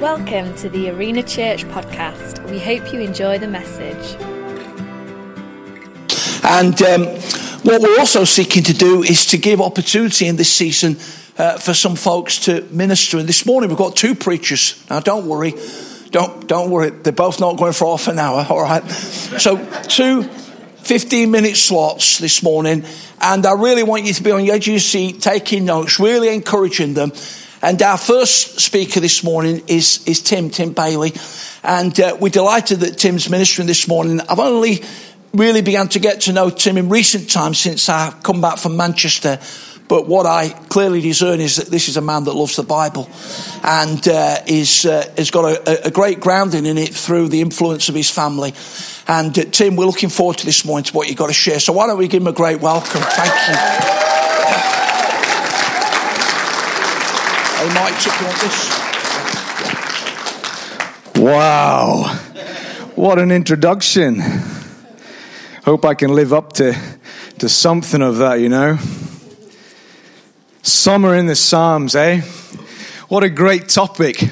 Welcome to the Arena Church podcast. We hope you enjoy the message. And um, what we're also seeking to do is to give opportunity in this season uh, for some folks to minister. And this morning we've got two preachers. Now, don't worry, don't don't worry. They're both not going for half an hour. All right. So two 15 minute slots this morning, and I really want you to be on the edge of your seat, taking notes, really encouraging them. And our first speaker this morning is, is Tim, Tim Bailie. And uh, we're delighted that Tim's ministering this morning. I've only really began to get to know Tim in recent times since I've come back from Manchester. But what I clearly discern is that this is a man that loves the Bible and uh, is, uh, has got a, a, great grounding in it through the influence of his family. And uh, Tim, we're looking forward to this morning to what you've got to share. So why don't we give him a great welcome? Thank you. Mike, you this? Wow. What an introduction. Hope I can live up to, to something of that, you know. Summer in the Psalms, eh? What a great topic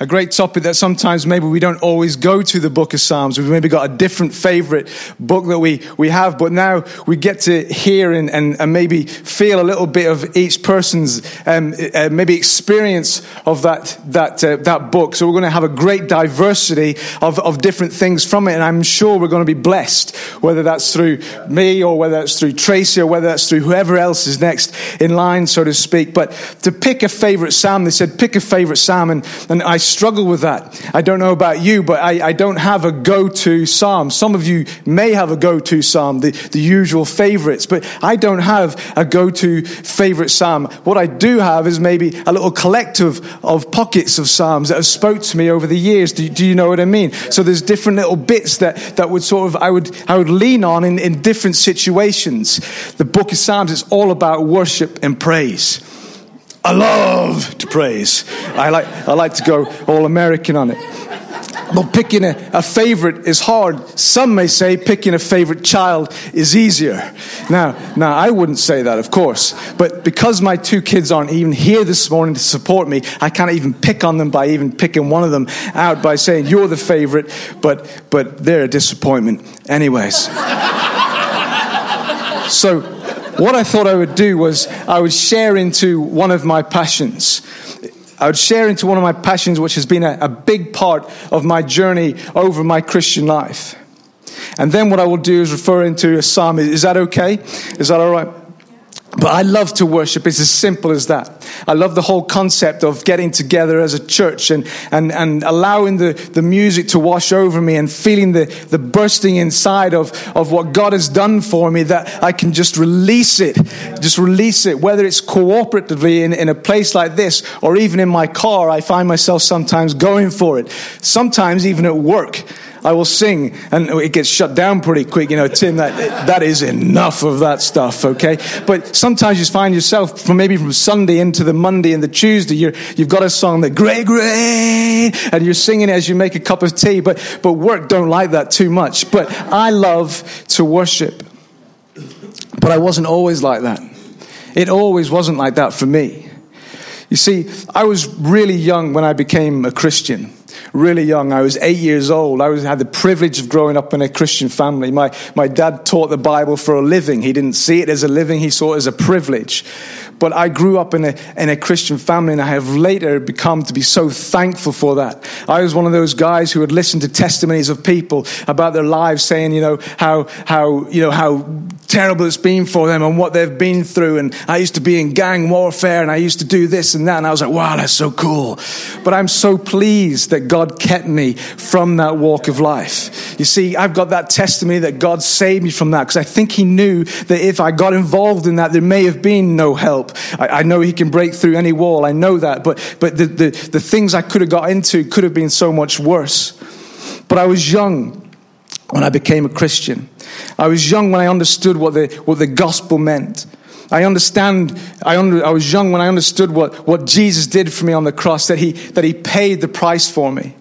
a great topic that sometimes maybe we don't always go to the book of Psalms. We've maybe got a different favorite book that we, we have, but now we get to hear and, and, and maybe feel a little bit of each person's um, uh, maybe experience of that, that, uh, that book. So we're going to have a great diversity of, of different things from it, and I'm sure we're going to be blessed, whether that's through me or whether that's through Tracy or whether that's through whoever else is next in line, so to speak. But to pick a favorite psalm, they said, pick a favorite psalm, and, and I struggle with that. I don't know about you, but I, I don't have a go to psalm. Some of you may have a go to psalm, the, the usual favorites, but I don't have a go to favorite psalm. What I do have is maybe a little collective of pockets of psalms that have spoke to me over the years. Do, do you know what I mean? So there's different little bits that, that would sort of, I would, I would lean on in, in different situations. The book of Psalms is all about worship and praise. I love to praise. I like, I like to go all American on it. But picking a, a favorite is hard. Some may say picking a favorite child is easier. Now, now I wouldn't say that, of course. But because my two kids aren't even here this morning to support me, I can't even pick on them by even picking one of them out by saying you're the favorite, but but they're a disappointment. Anyways. so what I thought I would do was I would share into one of my passions. I would share into one of my passions, which has been a, a big part of my journey over my Christian life. And then what I will do is refer into a psalm. Is that okay? Is that all right? But I love to worship. It's as simple as that. I love the whole concept of getting together as a church and, and, and allowing the, the music to wash over me and feeling the, the bursting inside of, of what God has done for me that I can just release it. Just release it, whether it's cooperatively in, in a place like this or even in my car. I find myself sometimes going for it. Sometimes even at work. I will sing, and it gets shut down pretty quick. You know, Tim, that, that is enough of that stuff, okay? But sometimes you find yourself, from maybe from Sunday into the Monday and the Tuesday, you have got a song that, great, great, and you're singing as you make a cup of tea. But, but work don't like that too much. But I love to worship. But I wasn't always like that. It always wasn't like that for me. You see, I was really young when I became a Christian really young. I was eight years old. I was, had the privilege of growing up in a Christian family. My, my dad taught the Bible for a living. He didn't see it as a living, he saw it as a privilege. But I grew up in a, in a Christian family and I have later become to be so thankful for that. I was one of those guys who would listen to testimonies of people about their lives saying, you know, how, how, you know, how terrible it's been for them and what they've been through. And I used to be in gang warfare and I used to do this and that. And I was like, wow, that's so cool. But I'm so pleased that God kept me from that walk of life. You see, I've got that testimony that God saved me from that because I think He knew that if I got involved in that, there may have been no help. I, I know He can break through any wall. I know that. But, but the, the, the things I could have got into could have been so much worse. But I was young when I became a Christian. I was young when I understood what the, what the gospel meant. I understand, I, under, I was young when I understood what, what Jesus did for me on the cross, that he, that he paid the price for me.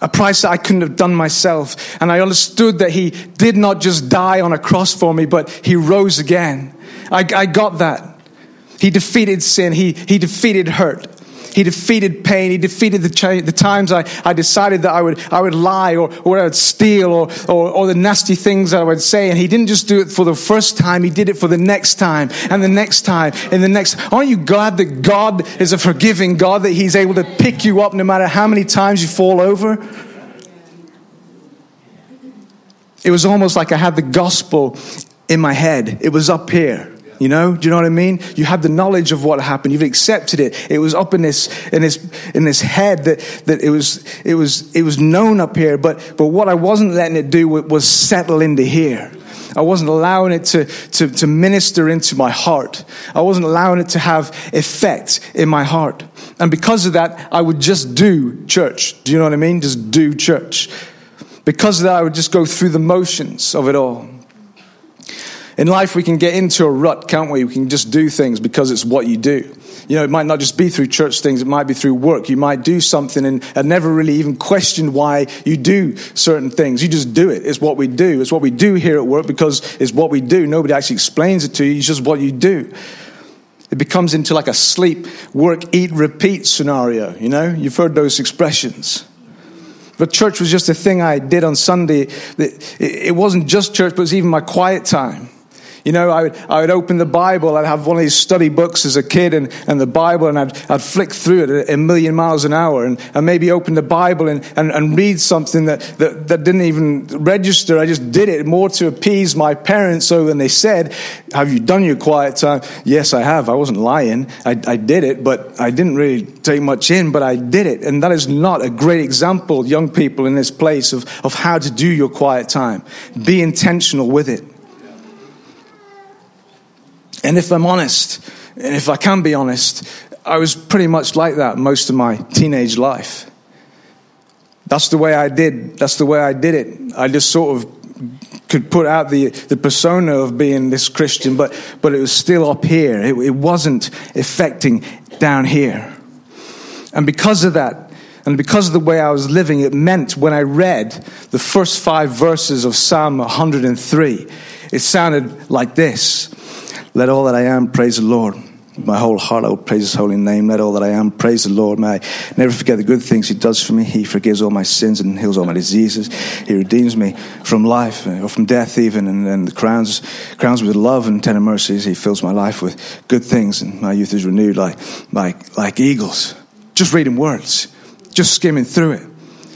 A price that I couldn't have done myself. And I understood that he did not just die on a cross for me, but he rose again. I, I got that. He defeated sin. He, he defeated hurt. He defeated pain. He defeated the, cha- the times I, I decided that I would, I would lie or, or I would steal or, or, or the nasty things that I would say. And he didn't just do it for the first time, he did it for the next time and the next time and the next. Aren't you glad that God is a forgiving God, that he's able to pick you up no matter how many times you fall over? It was almost like I had the gospel in my head. It was up here. You know, do you know what I mean? You had the knowledge of what happened. You've accepted it. It was up in this in this in this head that that it was it was it was known up here. But but what I wasn't letting it do was settle into here. I wasn't allowing it to, to, to minister into my heart. I wasn't allowing it to have effect in my heart. And because of that, I would just do church. Do you know what I mean? Just do church. Because of that, I would just go through the motions of it all. In life, we can get into a rut, can't we? We can just do things because it's what you do. You know, it might not just be through church things, it might be through work. You might do something and, and never really even question why you do certain things. You just do it. It's what we do. It's what we do here at work because it's what we do. Nobody actually explains it to you, it's just what you do. It becomes into like a sleep, work, eat, repeat scenario. You know, you've heard those expressions. But church was just a thing I did on Sunday. It wasn't just church, but it was even my quiet time. You know, I would, I would open the Bible. I'd have one of these study books as a kid and, and the Bible, and I'd, I'd flick through it a, a million miles an hour and, and maybe open the Bible and, and, and read something that, that, that didn't even register. I just did it more to appease my parents. So when they said, Have you done your quiet time? Yes, I have. I wasn't lying. I, I did it, but I didn't really take much in, but I did it. And that is not a great example, young people in this place, of, of how to do your quiet time. Be intentional with it. And if I'm honest, and if I can be honest, I was pretty much like that most of my teenage life. That's the way I did. That's the way I did it. I just sort of could put out the, the persona of being this Christian, but, but it was still up here. It, it wasn't affecting down here. And because of that, and because of the way I was living, it meant when I read the first five verses of Psalm 103, it sounded like this let all that I am praise the Lord. My whole heart I will praise his holy name. Let all that I am praise the Lord. May I never forget the good things he does for me. He forgives all my sins and heals all my diseases. He redeems me from life uh, or from death even and, and crowns, crowns with love and tender mercies. He fills my life with good things and my youth is renewed like, like, like eagles. Just reading words, just skimming through it.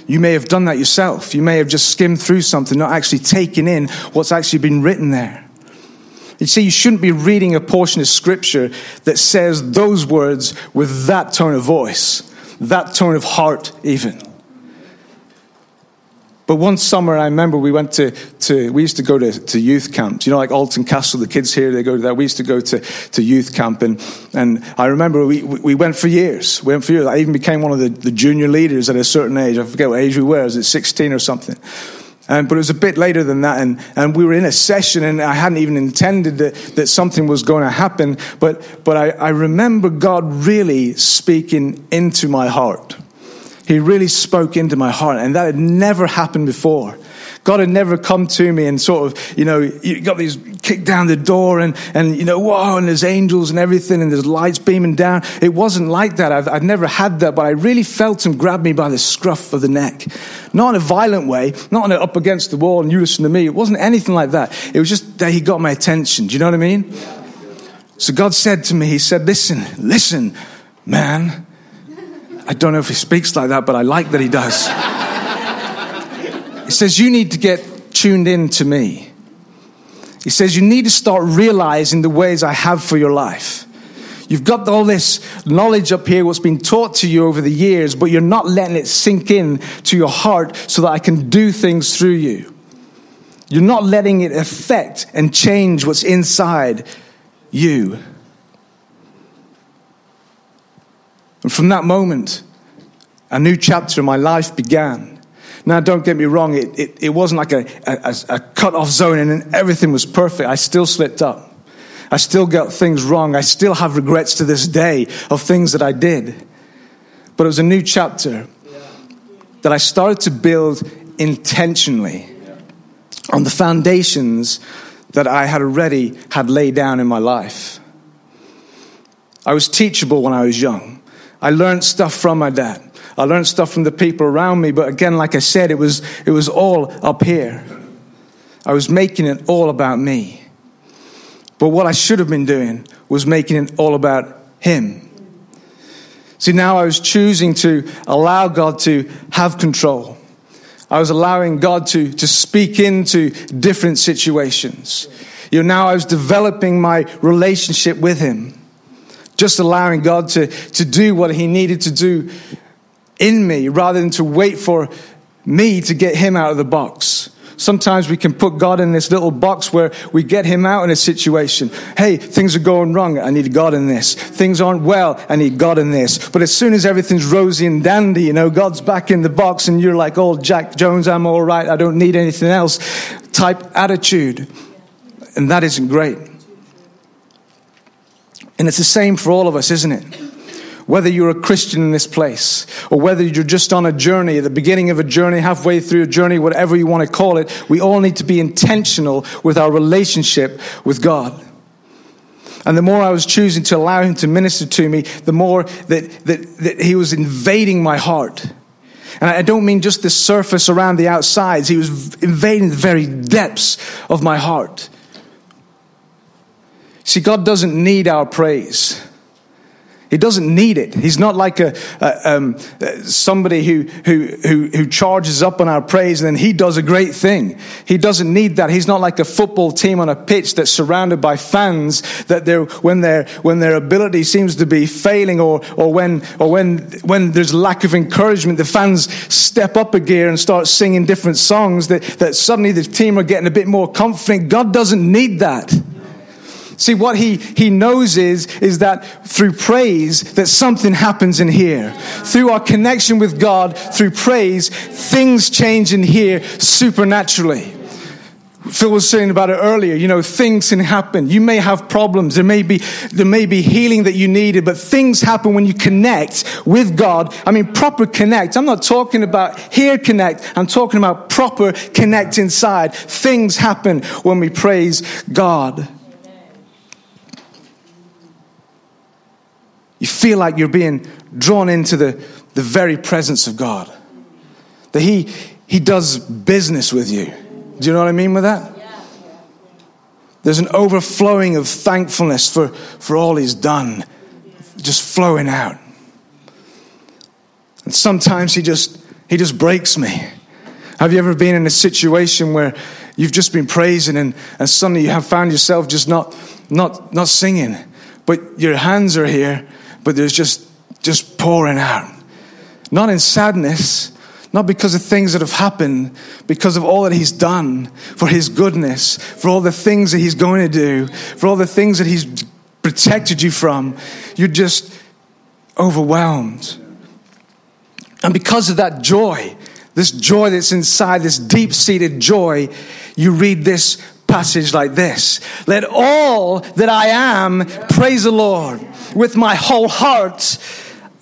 You may have done that yourself. You may have just skimmed through something, not actually taken in what's actually been written there. You see, you shouldn't be reading a portion of scripture that says those words with that tone of voice, that tone of heart, even. But one summer, I remember we went to, to we used to go to, to youth camps. You know, like Alton Castle, the kids here, they go to that. We used to go to, to youth camp. And, and I remember we, we went for years. We went for years. I even became one of the, the junior leaders at a certain age. I forget what age we were. Was it 16 or something? Um, but it was a bit later than that, and, and we were in a session, and I hadn't even intended that, that something was going to happen. But, but I, I remember God really speaking into my heart. He really spoke into my heart, and that had never happened before. God had never come to me and sort of, you know, you got these kicked down the door and, and you know, whoa, and there's angels and everything and there's lights beaming down. It wasn't like that. I've, I've never had that, but I really felt him grab me by the scruff of the neck. Not in a violent way, not in a up against the wall and you listen to me. It wasn't anything like that. It was just that he got my attention. Do you know what I mean? So God said to me, He said, listen, listen, man. I don't know if he speaks like that, but I like that he does. He says, You need to get tuned in to me. He says, You need to start realizing the ways I have for your life. You've got all this knowledge up here, what's been taught to you over the years, but you're not letting it sink in to your heart so that I can do things through you. You're not letting it affect and change what's inside you. And from that moment, a new chapter in my life began. Now, don't get me wrong, it, it, it wasn't like a, a, a cut off zone and everything was perfect. I still slipped up. I still got things wrong. I still have regrets to this day of things that I did. But it was a new chapter that I started to build intentionally on the foundations that I had already had laid down in my life. I was teachable when I was young. I learned stuff from my dad. I learned stuff from the people around me, but again, like I said, it was, it was all up here. I was making it all about me. But what I should have been doing was making it all about him. See, now I was choosing to allow God to have control. I was allowing God to, to speak into different situations. You know, now I was developing my relationship with Him. Just allowing God to, to do what He needed to do in me rather than to wait for me to get Him out of the box. Sometimes we can put God in this little box where we get Him out in a situation. Hey, things are going wrong. I need God in this. Things aren't well. I need God in this. But as soon as everything's rosy and dandy, you know, God's back in the box and you're like, oh, Jack Jones, I'm all right. I don't need anything else type attitude. And that isn't great. And it's the same for all of us, isn't it? Whether you're a Christian in this place or whether you're just on a journey, the beginning of a journey, halfway through a journey, whatever you want to call it, we all need to be intentional with our relationship with God. And the more I was choosing to allow Him to minister to me, the more that, that, that He was invading my heart. And I don't mean just the surface around the outsides, He was invading the very depths of my heart. See, God doesn't need our praise. He doesn't need it. He's not like a, a um, somebody who, who, who, who charges up on our praise and then he does a great thing. He doesn't need that. He's not like a football team on a pitch that's surrounded by fans that they're, when, their, when their ability seems to be failing or, or, when, or when, when there's lack of encouragement, the fans step up a gear and start singing different songs that, that suddenly the team are getting a bit more confident. God doesn't need that. See, what he, he knows is, is that through praise, that something happens in here. Through our connection with God, through praise, things change in here supernaturally. Phil was saying about it earlier. You know, things can happen. You may have problems. There may be, there may be healing that you needed, but things happen when you connect with God. I mean, proper connect. I'm not talking about here connect. I'm talking about proper connect inside. Things happen when we praise God. You feel like you're being drawn into the, the very presence of God. That He, he does business with you. Do you know what I mean with that? There's an overflowing of thankfulness for, for all He's done, just flowing out. And sometimes He just, he just breaks me. Have you ever been in a situation where you've just been praising and, and suddenly you have found yourself just not, not, not singing, but your hands are here but there's just just pouring out. Not in sadness, not because of things that have happened, because of all that He's done, for His goodness, for all the things that He's going to do, for all the things that He's protected you from. You're just overwhelmed. And because of that joy, this joy that's inside, this deep seated joy, you read this passage like this Let all that I am praise the Lord with my whole heart.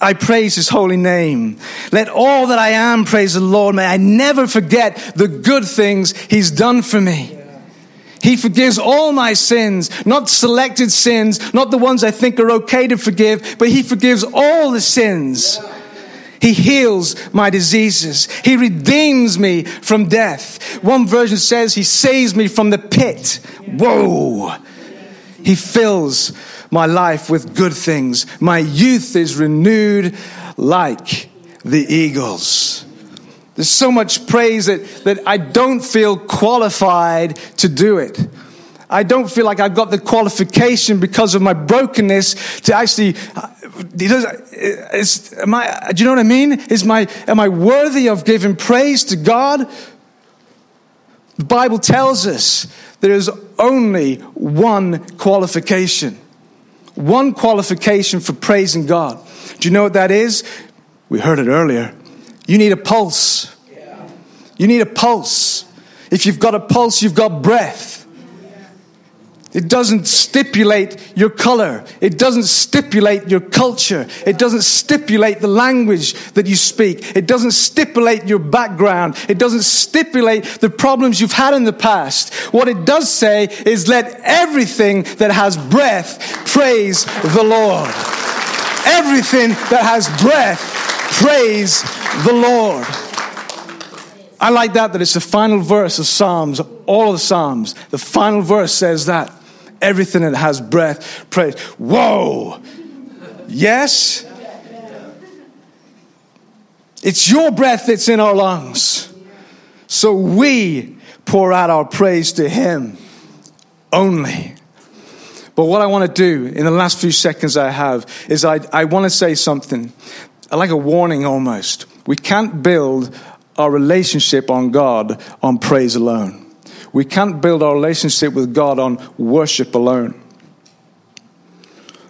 I praise his holy name. Let all that I am praise the Lord. May I never forget the good things he's done for me. He forgives all my sins, not selected sins, not the ones I think are okay to forgive, but he forgives all the sins. He heals my diseases. He redeems me from death. One version says he saves me from the pit. Whoa. He fills my life with good things. My youth is renewed like the eagles. There's so much praise that, that I don't feel qualified to do it. I don't feel like I've got the qualification because of my brokenness to actually. Uh, uh, is, am I, do you know what I mean? Is my, am I worthy of giving praise to God? The Bible tells us there is only one qualification. One qualification for praising God. Do you know what that is? We heard it earlier. You need a pulse. You need a pulse. If you've got a pulse, you've got breath. It doesn't stipulate your color. It doesn't stipulate your culture. It doesn't stipulate the language that you speak. It doesn't stipulate your background. It doesn't stipulate the problems you've had in the past. What it does say is let everything that has breath praise the Lord. everything that has breath, praise the Lord. I like that, that it's the final verse of Psalms, all of the Psalms. The final verse says that. Everything that has breath, praise. Whoa! Yes? It's your breath that's in our lungs. So we pour out our praise to Him only. But what I want to do in the last few seconds I have is I, I want to say something, like a warning almost. We can't build our relationship on God on praise alone. We can't build our relationship with God on worship alone.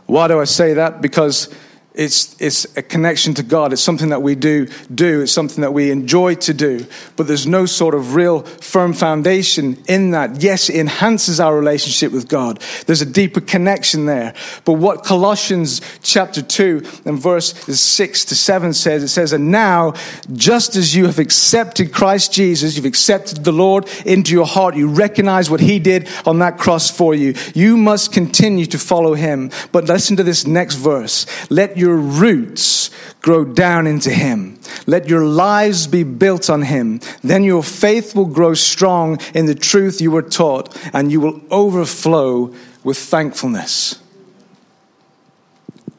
Why do I say that? Because it's, it's a connection to God. It's something that we do do. It's something that we enjoy to do. But there's no sort of real firm foundation in that. Yes, it enhances our relationship with God. There's a deeper connection there. But what Colossians chapter 2 and verse 6 to 7 says, it says, And now, just as you have accepted Christ Jesus, you've accepted the Lord into your heart, you recognize what he did on that cross for you. You must continue to follow him. But listen to this next verse. Let your roots grow down into Him. Let your lives be built on Him. Then your faith will grow strong in the truth you were taught, and you will overflow with thankfulness.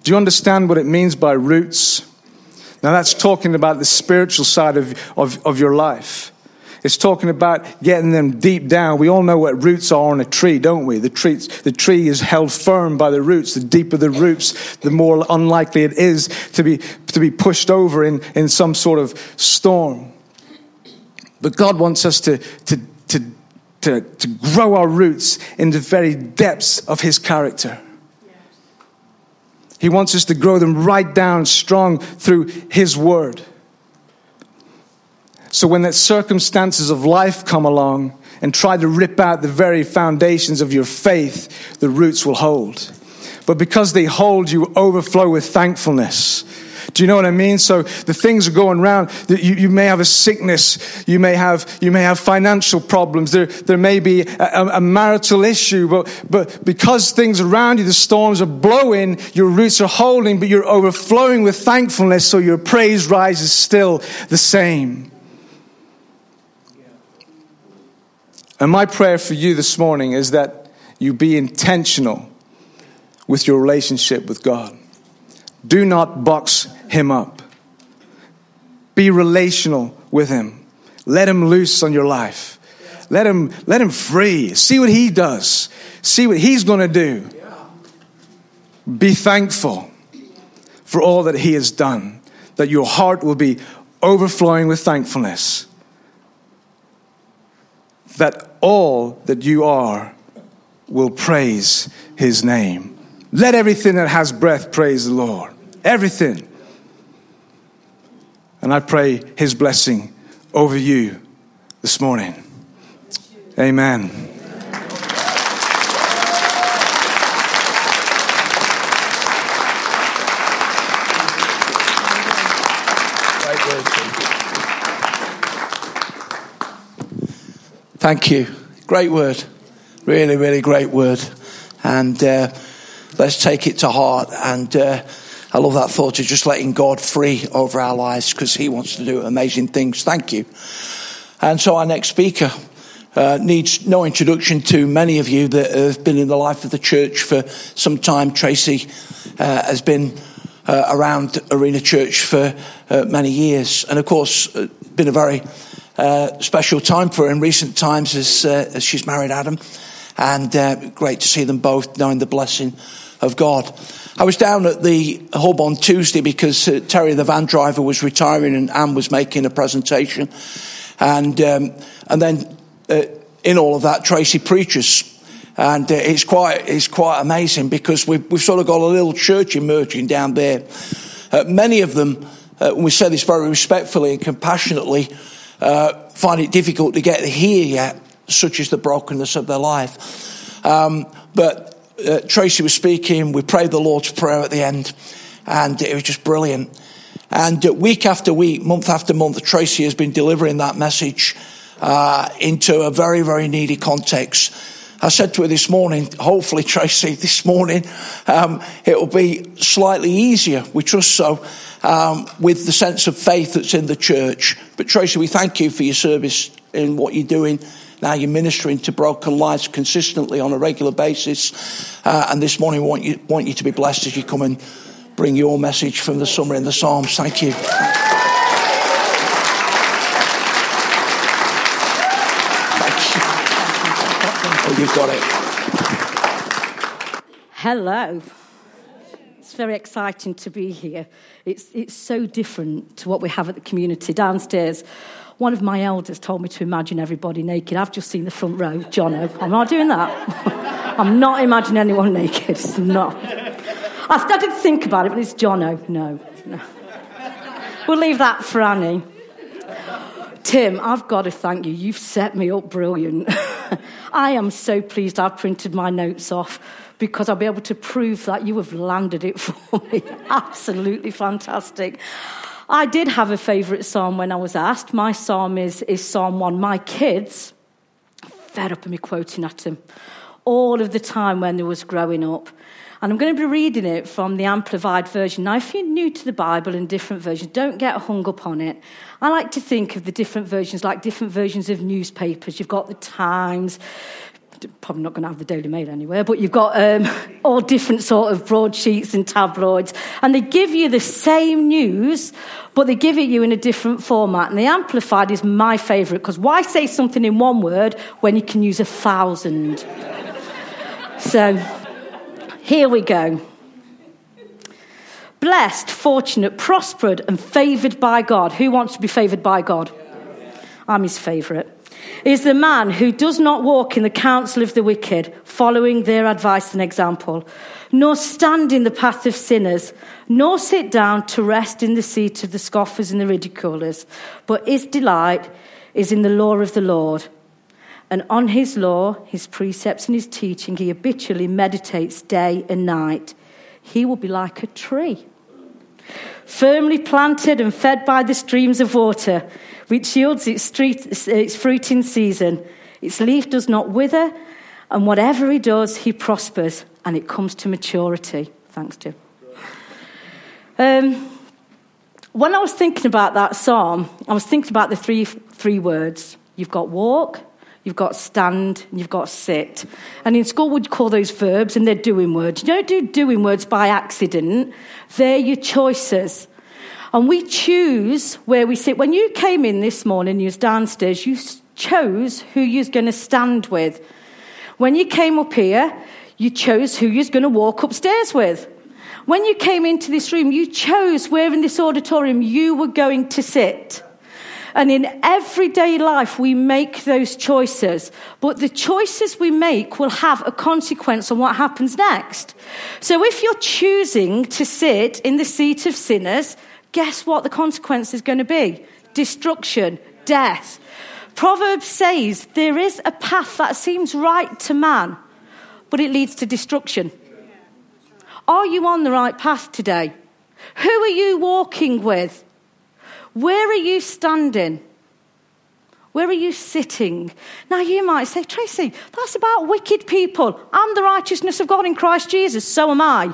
Do you understand what it means by roots? Now, that's talking about the spiritual side of, of, of your life. It's talking about getting them deep down. We all know what roots are on a tree, don't we? The tree, the tree is held firm by the roots. The deeper the roots, the more unlikely it is to be, to be pushed over in, in some sort of storm. But God wants us to, to, to, to, to grow our roots in the very depths of His character. He wants us to grow them right down strong through His Word. So when the circumstances of life come along and try to rip out the very foundations of your faith, the roots will hold. But because they hold, you overflow with thankfulness. Do you know what I mean? So the things are going around. You, you may have a sickness. You may have, you may have financial problems. There, there may be a, a, marital issue. But, but because things around you, the storms are blowing, your roots are holding, but you're overflowing with thankfulness. So your praise rises still the same. And my prayer for you this morning is that you be intentional with your relationship with God. Do not box him up. Be relational with him. Let him loose on your life. Let him, let him free. See what he does. See what he's going to do. Be thankful for all that he has done, that your heart will be overflowing with thankfulness that all that you are will praise his name. Let everything that has breath praise the Lord. Everything. And I pray his blessing over you this morning. Amen. Thank you. Great word. Really, really great word. And uh, let's take it to heart. And uh, I love that thought of just letting God free over our lives because He wants to do amazing things. Thank you. And so our next speaker uh, needs no introduction to many of you that have been in the life of the church for some time. Tracy uh, has been uh, around Arena Church for uh, many years, and of course, uh, been a very uh, special time for her in recent times as, uh, as she's married Adam. And uh, great to see them both knowing the blessing of God. I was down at the hub on Tuesday because uh, Terry, the van driver, was retiring and Anne was making a presentation. And, um, and then uh, in all of that, Tracy preaches. And it's quite, it's quite amazing because we've, we've sort of got a little church emerging down there. many of them, we say this very respectfully and compassionately, uh, find it difficult to get here yet, such is the brokenness of their life. Um, but uh, Tracy was speaking, we prayed the Lord's Prayer at the end, and it was just brilliant. And uh, week after week, month after month, Tracy has been delivering that message uh, into a very, very needy context. I said to her this morning, hopefully, Tracy, this morning, um, it will be slightly easier. We trust so, um, with the sense of faith that's in the church. But Tracy, we thank you for your service in what you're doing. Now you're ministering to broken lives consistently on a regular basis. Uh, and this morning, we want you, want you to be blessed as you come and bring your message from the summer in the Psalms. Thank you. Thank Oh, you've got it. Hello. It's very exciting to be here. It's, it's so different to what we have at the community. Downstairs, one of my elders told me to imagine everybody naked. I've just seen the front row, Jono. I'm not doing that. I'm not imagining anyone naked. It's not. I started to think about it, but it's Jono. No, no. We'll leave that for Annie. Tim, I've got to thank you. You've set me up brilliant. I am so pleased I've printed my notes off because I'll be able to prove that you have landed it for me. Absolutely fantastic. I did have a favourite psalm when I was asked. My psalm is, is Psalm 1. My kids, fed up of me quoting at them all of the time when they was growing up. And I'm going to be reading it from the Amplified Version. Now, if you're new to the Bible and different versions, don't get hung up on it. I like to think of the different versions like different versions of newspapers. You've got the Times, probably not going to have the Daily Mail anywhere, but you've got um, all different sort of broadsheets and tabloids, and they give you the same news, but they give it you in a different format. And the Amplified is my favourite because why say something in one word when you can use a thousand? so here we go. Blessed, fortunate, prospered, and favoured by God. Who wants to be favoured by God? I'm his favourite. Is the man who does not walk in the counsel of the wicked, following their advice and example, nor stand in the path of sinners, nor sit down to rest in the seat of the scoffers and the ridiculers, but his delight is in the law of the Lord and on his law, his precepts, and his teaching, he habitually meditates day and night. He will be like a tree, firmly planted and fed by the streams of water, which yields its, street, its fruit in season. Its leaf does not wither, and whatever he does, he prospers, and it comes to maturity. Thanks, Jim. Um, when I was thinking about that psalm, I was thinking about the three, three words. You've got walk, You've got stand and you've got sit. And in school, we'd call those verbs and they're doing words. You don't do doing words by accident, they're your choices. And we choose where we sit. When you came in this morning, you was downstairs, you chose who you was going to stand with. When you came up here, you chose who you was going to walk upstairs with. When you came into this room, you chose where in this auditorium you were going to sit. And in everyday life, we make those choices. But the choices we make will have a consequence on what happens next. So if you're choosing to sit in the seat of sinners, guess what the consequence is going to be? Destruction, death. Proverbs says there is a path that seems right to man, but it leads to destruction. Are you on the right path today? Who are you walking with? Where are you standing? Where are you sitting? Now, you might say, Tracy, that's about wicked people. I'm the righteousness of God in Christ Jesus, so am I.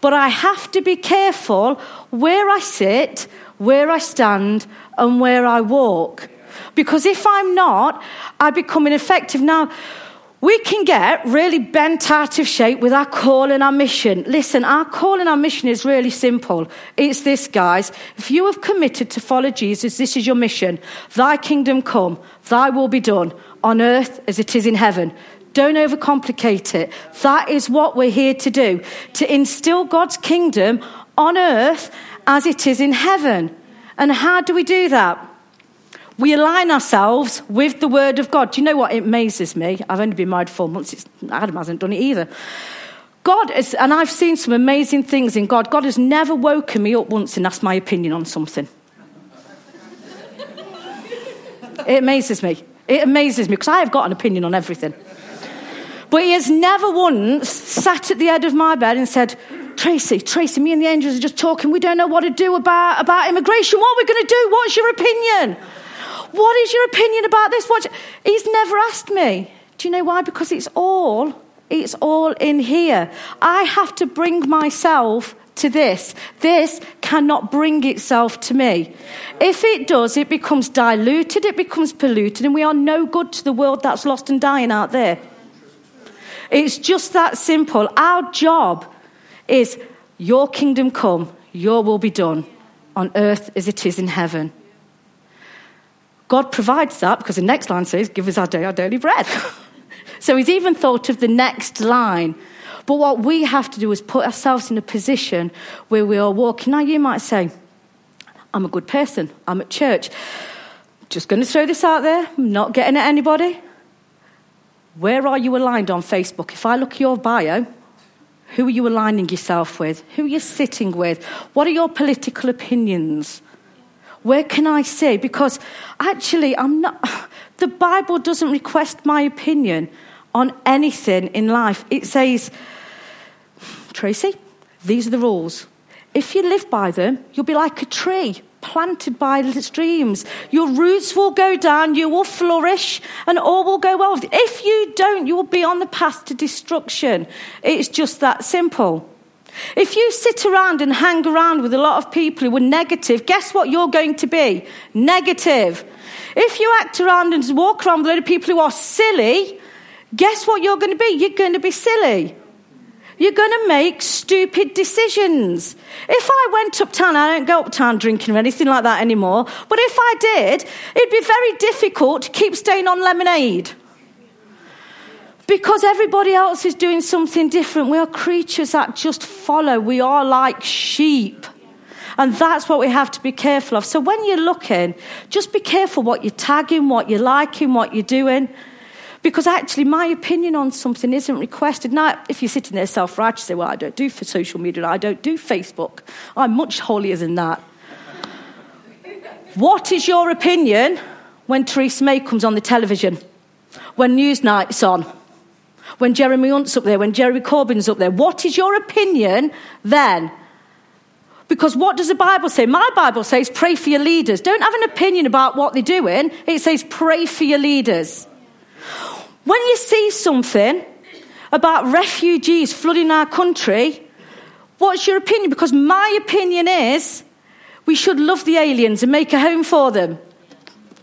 But I have to be careful where I sit, where I stand, and where I walk. Because if I'm not, I become ineffective. Now, we can get really bent out of shape with our call and our mission. Listen, our call and our mission is really simple. It's this, guys. If you have committed to follow Jesus, this is your mission. Thy kingdom come, thy will be done on earth as it is in heaven. Don't overcomplicate it. That is what we're here to do to instill God's kingdom on earth as it is in heaven. And how do we do that? we align ourselves with the Word of God. Do you know what? It amazes me. I've only been married four months. It's, Adam hasn't done it either. God is, and I've seen some amazing things in God. God has never woken me up once and asked my opinion on something. it amazes me. It amazes me because I have got an opinion on everything. But He has never once sat at the head of my bed and said, Tracy, Tracy, me and the angels are just talking. We don't know what to do about, about immigration. What are we going to do? What's your opinion? What is your opinion about this? What? He's never asked me. Do you know why? Because it's all, it's all in here. I have to bring myself to this. This cannot bring itself to me. If it does, it becomes diluted, it becomes polluted, and we are no good to the world that's lost and dying out there. It's just that simple. Our job is your kingdom come, your will be done on earth as it is in heaven. God provides that because the next line says, Give us our day our daily bread. so he's even thought of the next line. But what we have to do is put ourselves in a position where we are walking. Now, you might say, I'm a good person, I'm at church. Just going to throw this out there, I'm not getting at anybody. Where are you aligned on Facebook? If I look at your bio, who are you aligning yourself with? Who are you sitting with? What are your political opinions? Where can I say? Because actually, I'm not. The Bible doesn't request my opinion on anything in life. It says, Tracy, these are the rules. If you live by them, you'll be like a tree planted by streams. Your roots will go down, you will flourish, and all will go well. If you don't, you will be on the path to destruction. It's just that simple. If you sit around and hang around with a lot of people who are negative, guess what you're going to be? Negative. If you act around and walk around with a lot of people who are silly, guess what you're going to be? You're going to be silly. You're going to make stupid decisions. If I went uptown, I don't go uptown drinking or anything like that anymore, but if I did, it'd be very difficult to keep staying on lemonade. Because everybody else is doing something different. We are creatures that just follow. We are like sheep. And that's what we have to be careful of. So when you're looking, just be careful what you're tagging, what you're liking, what you're doing. Because actually, my opinion on something isn't requested. Now, if you're sitting there self righteous, say, Well, I don't do for social media, I don't do Facebook. I'm much holier than that. what is your opinion when Theresa May comes on the television? When Newsnight's on? When Jeremy Hunt's up there? When Jeremy Corbyn's up there? What is your opinion then? Because what does the Bible say? My Bible says pray for your leaders. Don't have an opinion about what they're doing. It says pray for your leaders. When you see something about refugees flooding our country, what's your opinion? Because my opinion is we should love the aliens and make a home for them.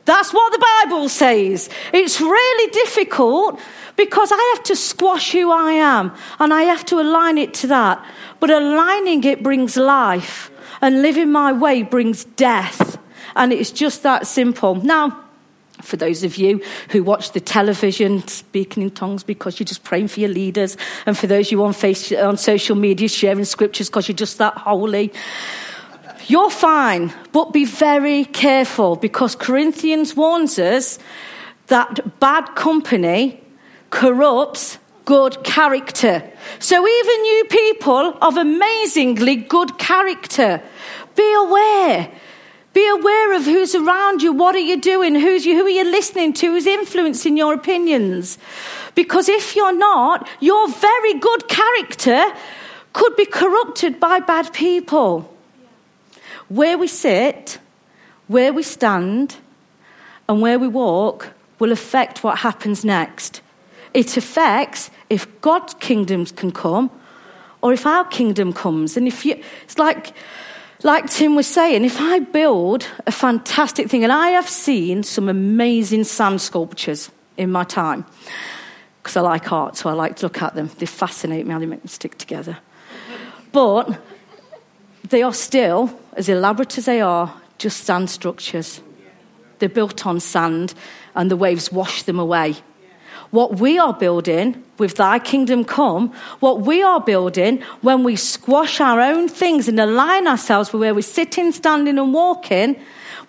That's what the Bible says. It's really difficult because I have to squash who I am and I have to align it to that. But aligning it brings life, and living my way brings death. And it's just that simple. Now, for those of you who watch the television speaking in tongues because you're just praying for your leaders, and for those you on, face, on social media sharing scriptures because you're just that holy, you're fine. But be very careful because Corinthians warns us that bad company corrupts good character. So even you people of amazingly good character, be aware be aware of who's around you, what are you doing, who's you, who are you listening to, who's influencing your opinions. Because if you're not, your very good character could be corrupted by bad people. Where we sit, where we stand, and where we walk will affect what happens next. It affects if God's kingdoms can come or if our kingdom comes. And if you, it's like, like Tim was saying, if I build a fantastic thing, and I have seen some amazing sand sculptures in my time, because I like art, so I like to look at them. They fascinate me they make them stick together. But they are still, as elaborate as they are, just sand structures. They're built on sand, and the waves wash them away. What we are building with thy kingdom come, what we are building when we squash our own things and align ourselves with where we're sitting, standing, and walking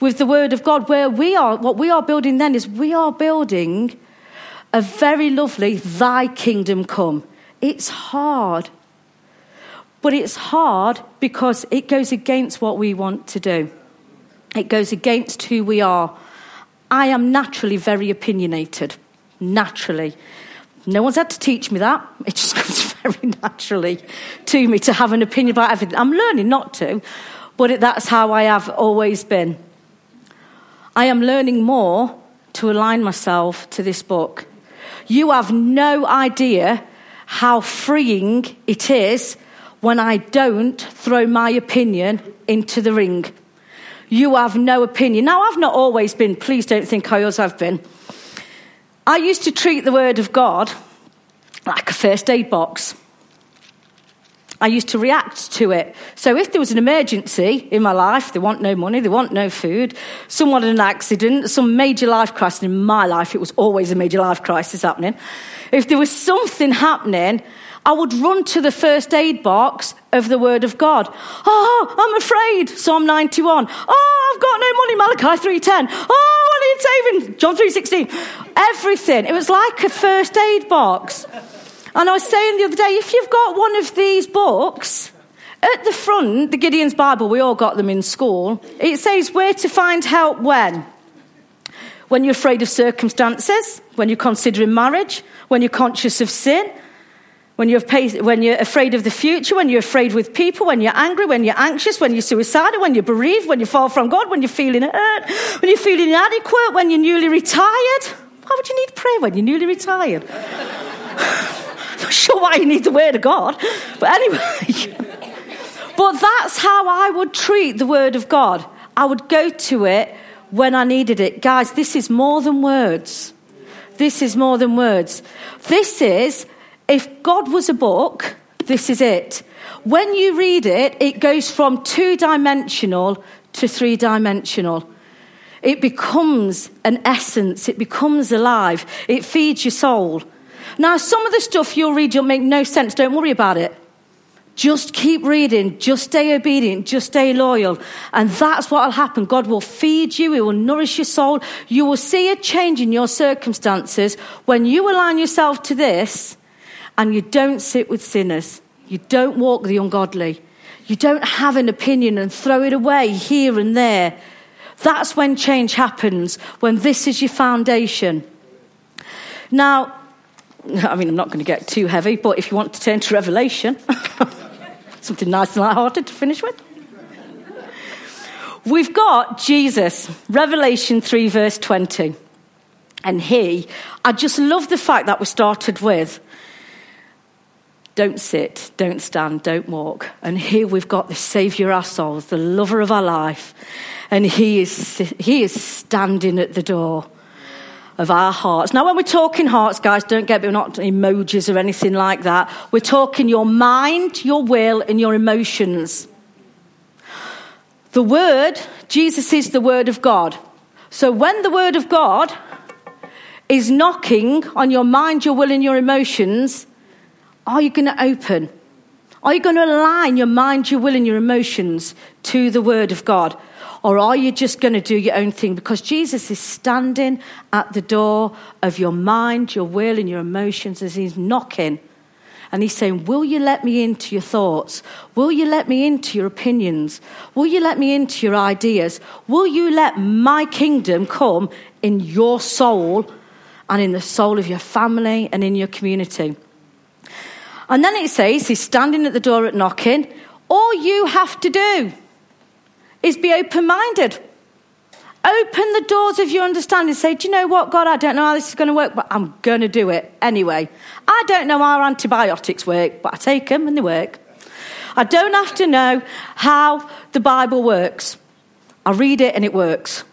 with the word of God, where we are, what we are building then is we are building a very lovely thy kingdom come. It's hard. But it's hard because it goes against what we want to do. It goes against who we are. I am naturally very opinionated naturally. No one's had to teach me that. It just comes very naturally to me to have an opinion about everything. I'm learning not to, but that's how I have always been. I am learning more to align myself to this book. You have no idea how freeing it is when I don't throw my opinion into the ring. You have no opinion. Now, I've not always been, please don't think I always have been. I used to treat the Word of God like a first aid box. I used to react to it. So if there was an emergency in my life, they want no money, they want no food, someone had an accident, some major life crisis in my life, it was always a major life crisis happening. If there was something happening, I would run to the first aid box of the Word of God. Oh, I'm afraid. Psalm 91. Oh, I've got no money. Malachi 3.10. Oh, I need saving. John 3.16. Everything. It was like a first aid box. And I was saying the other day, if you've got one of these books, at the front, the Gideon's Bible, we all got them in school, it says where to find help when. When you're afraid of circumstances, when you're considering marriage, when you're conscious of sin, when you're, when you're afraid of the future, when you're afraid with people, when you're angry, when you're anxious, when you're suicidal, when you're bereaved, when you fall from God, when you're feeling hurt, when you're feeling inadequate, when you're newly retired. Why would you need prayer when you're newly retired? not sure why you need the word of God, but anyway. but that's how I would treat the word of God. I would go to it when I needed it. Guys, this is more than words. This is more than words. This is, if God was a book, this is it. When you read it, it goes from two dimensional to three dimensional. It becomes an essence, it becomes alive, it feeds your soul. Now, some of the stuff you'll read, you'll make no sense. Don't worry about it. Just keep reading, just stay obedient, just stay loyal. And that's what will happen. God will feed you, He will nourish your soul. You will see a change in your circumstances when you align yourself to this and you don't sit with sinners. You don't walk the ungodly. You don't have an opinion and throw it away here and there. That's when change happens, when this is your foundation. Now, I mean, I'm not going to get too heavy, but if you want to turn to Revelation, something nice and light-hearted to finish with. We've got Jesus, Revelation 3, verse 20. And he, I just love the fact that we started with don't sit, don't stand, don't walk. And here we've got the Saviour of our souls, the lover of our life. And he is, he is standing at the door of our hearts. Now, when we're talking hearts, guys, don't get me, we're not emojis or anything like that. We're talking your mind, your will, and your emotions. The Word, Jesus is the Word of God. So when the Word of God is knocking on your mind, your will, and your emotions, are you going to open? Are you going to align your mind, your will, and your emotions to the Word of God? Or are you just going to do your own thing? Because Jesus is standing at the door of your mind, your will, and your emotions as he's knocking. And he's saying, Will you let me into your thoughts? Will you let me into your opinions? Will you let me into your ideas? Will you let my kingdom come in your soul and in the soul of your family and in your community? And then it says, He's standing at the door at knocking. All you have to do is be open minded. Open the doors of your understanding. Say, do you know what, God, I don't know how this is going to work, but I'm going to do it anyway. I don't know how antibiotics work, but I take them and they work. I don't have to know how the Bible works. I read it and it works.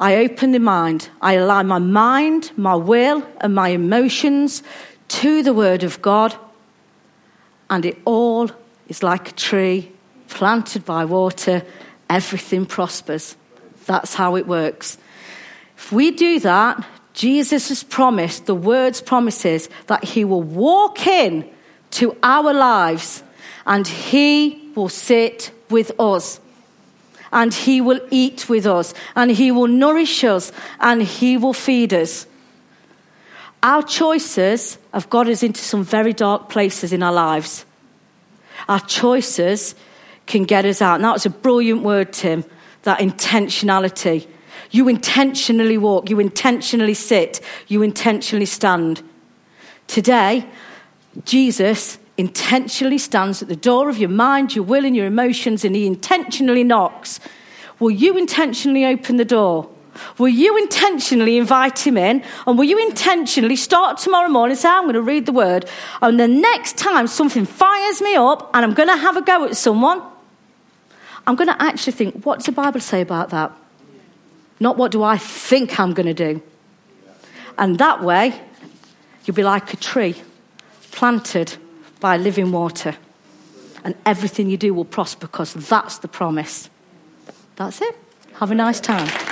I open the mind. I align my mind, my will, and my emotions to the Word of God. And it all is like a tree planted by water everything prospers. That's how it works. If we do that, Jesus has promised, the words promises, that he will walk in to our lives and he will sit with us and he will eat with us and he will nourish us and he will feed us. Our choices have got us into some very dark places in our lives. Our choices can get us out. And that was a brilliant word, Tim, that intentionality. You intentionally walk, you intentionally sit, you intentionally stand. Today, Jesus intentionally stands at the door of your mind, your will, and your emotions, and he intentionally knocks. Will you intentionally open the door? Will you intentionally invite him in? And will you intentionally start tomorrow morning and say, I'm going to read the word. And the next time something fires me up and I'm going to have a go at someone, I'm going to actually think, what does the Bible say about that? Not what do I think I'm going to do. And that way, you'll be like a tree planted by living water. And everything you do will prosper because that's the promise. That's it. Have a nice time.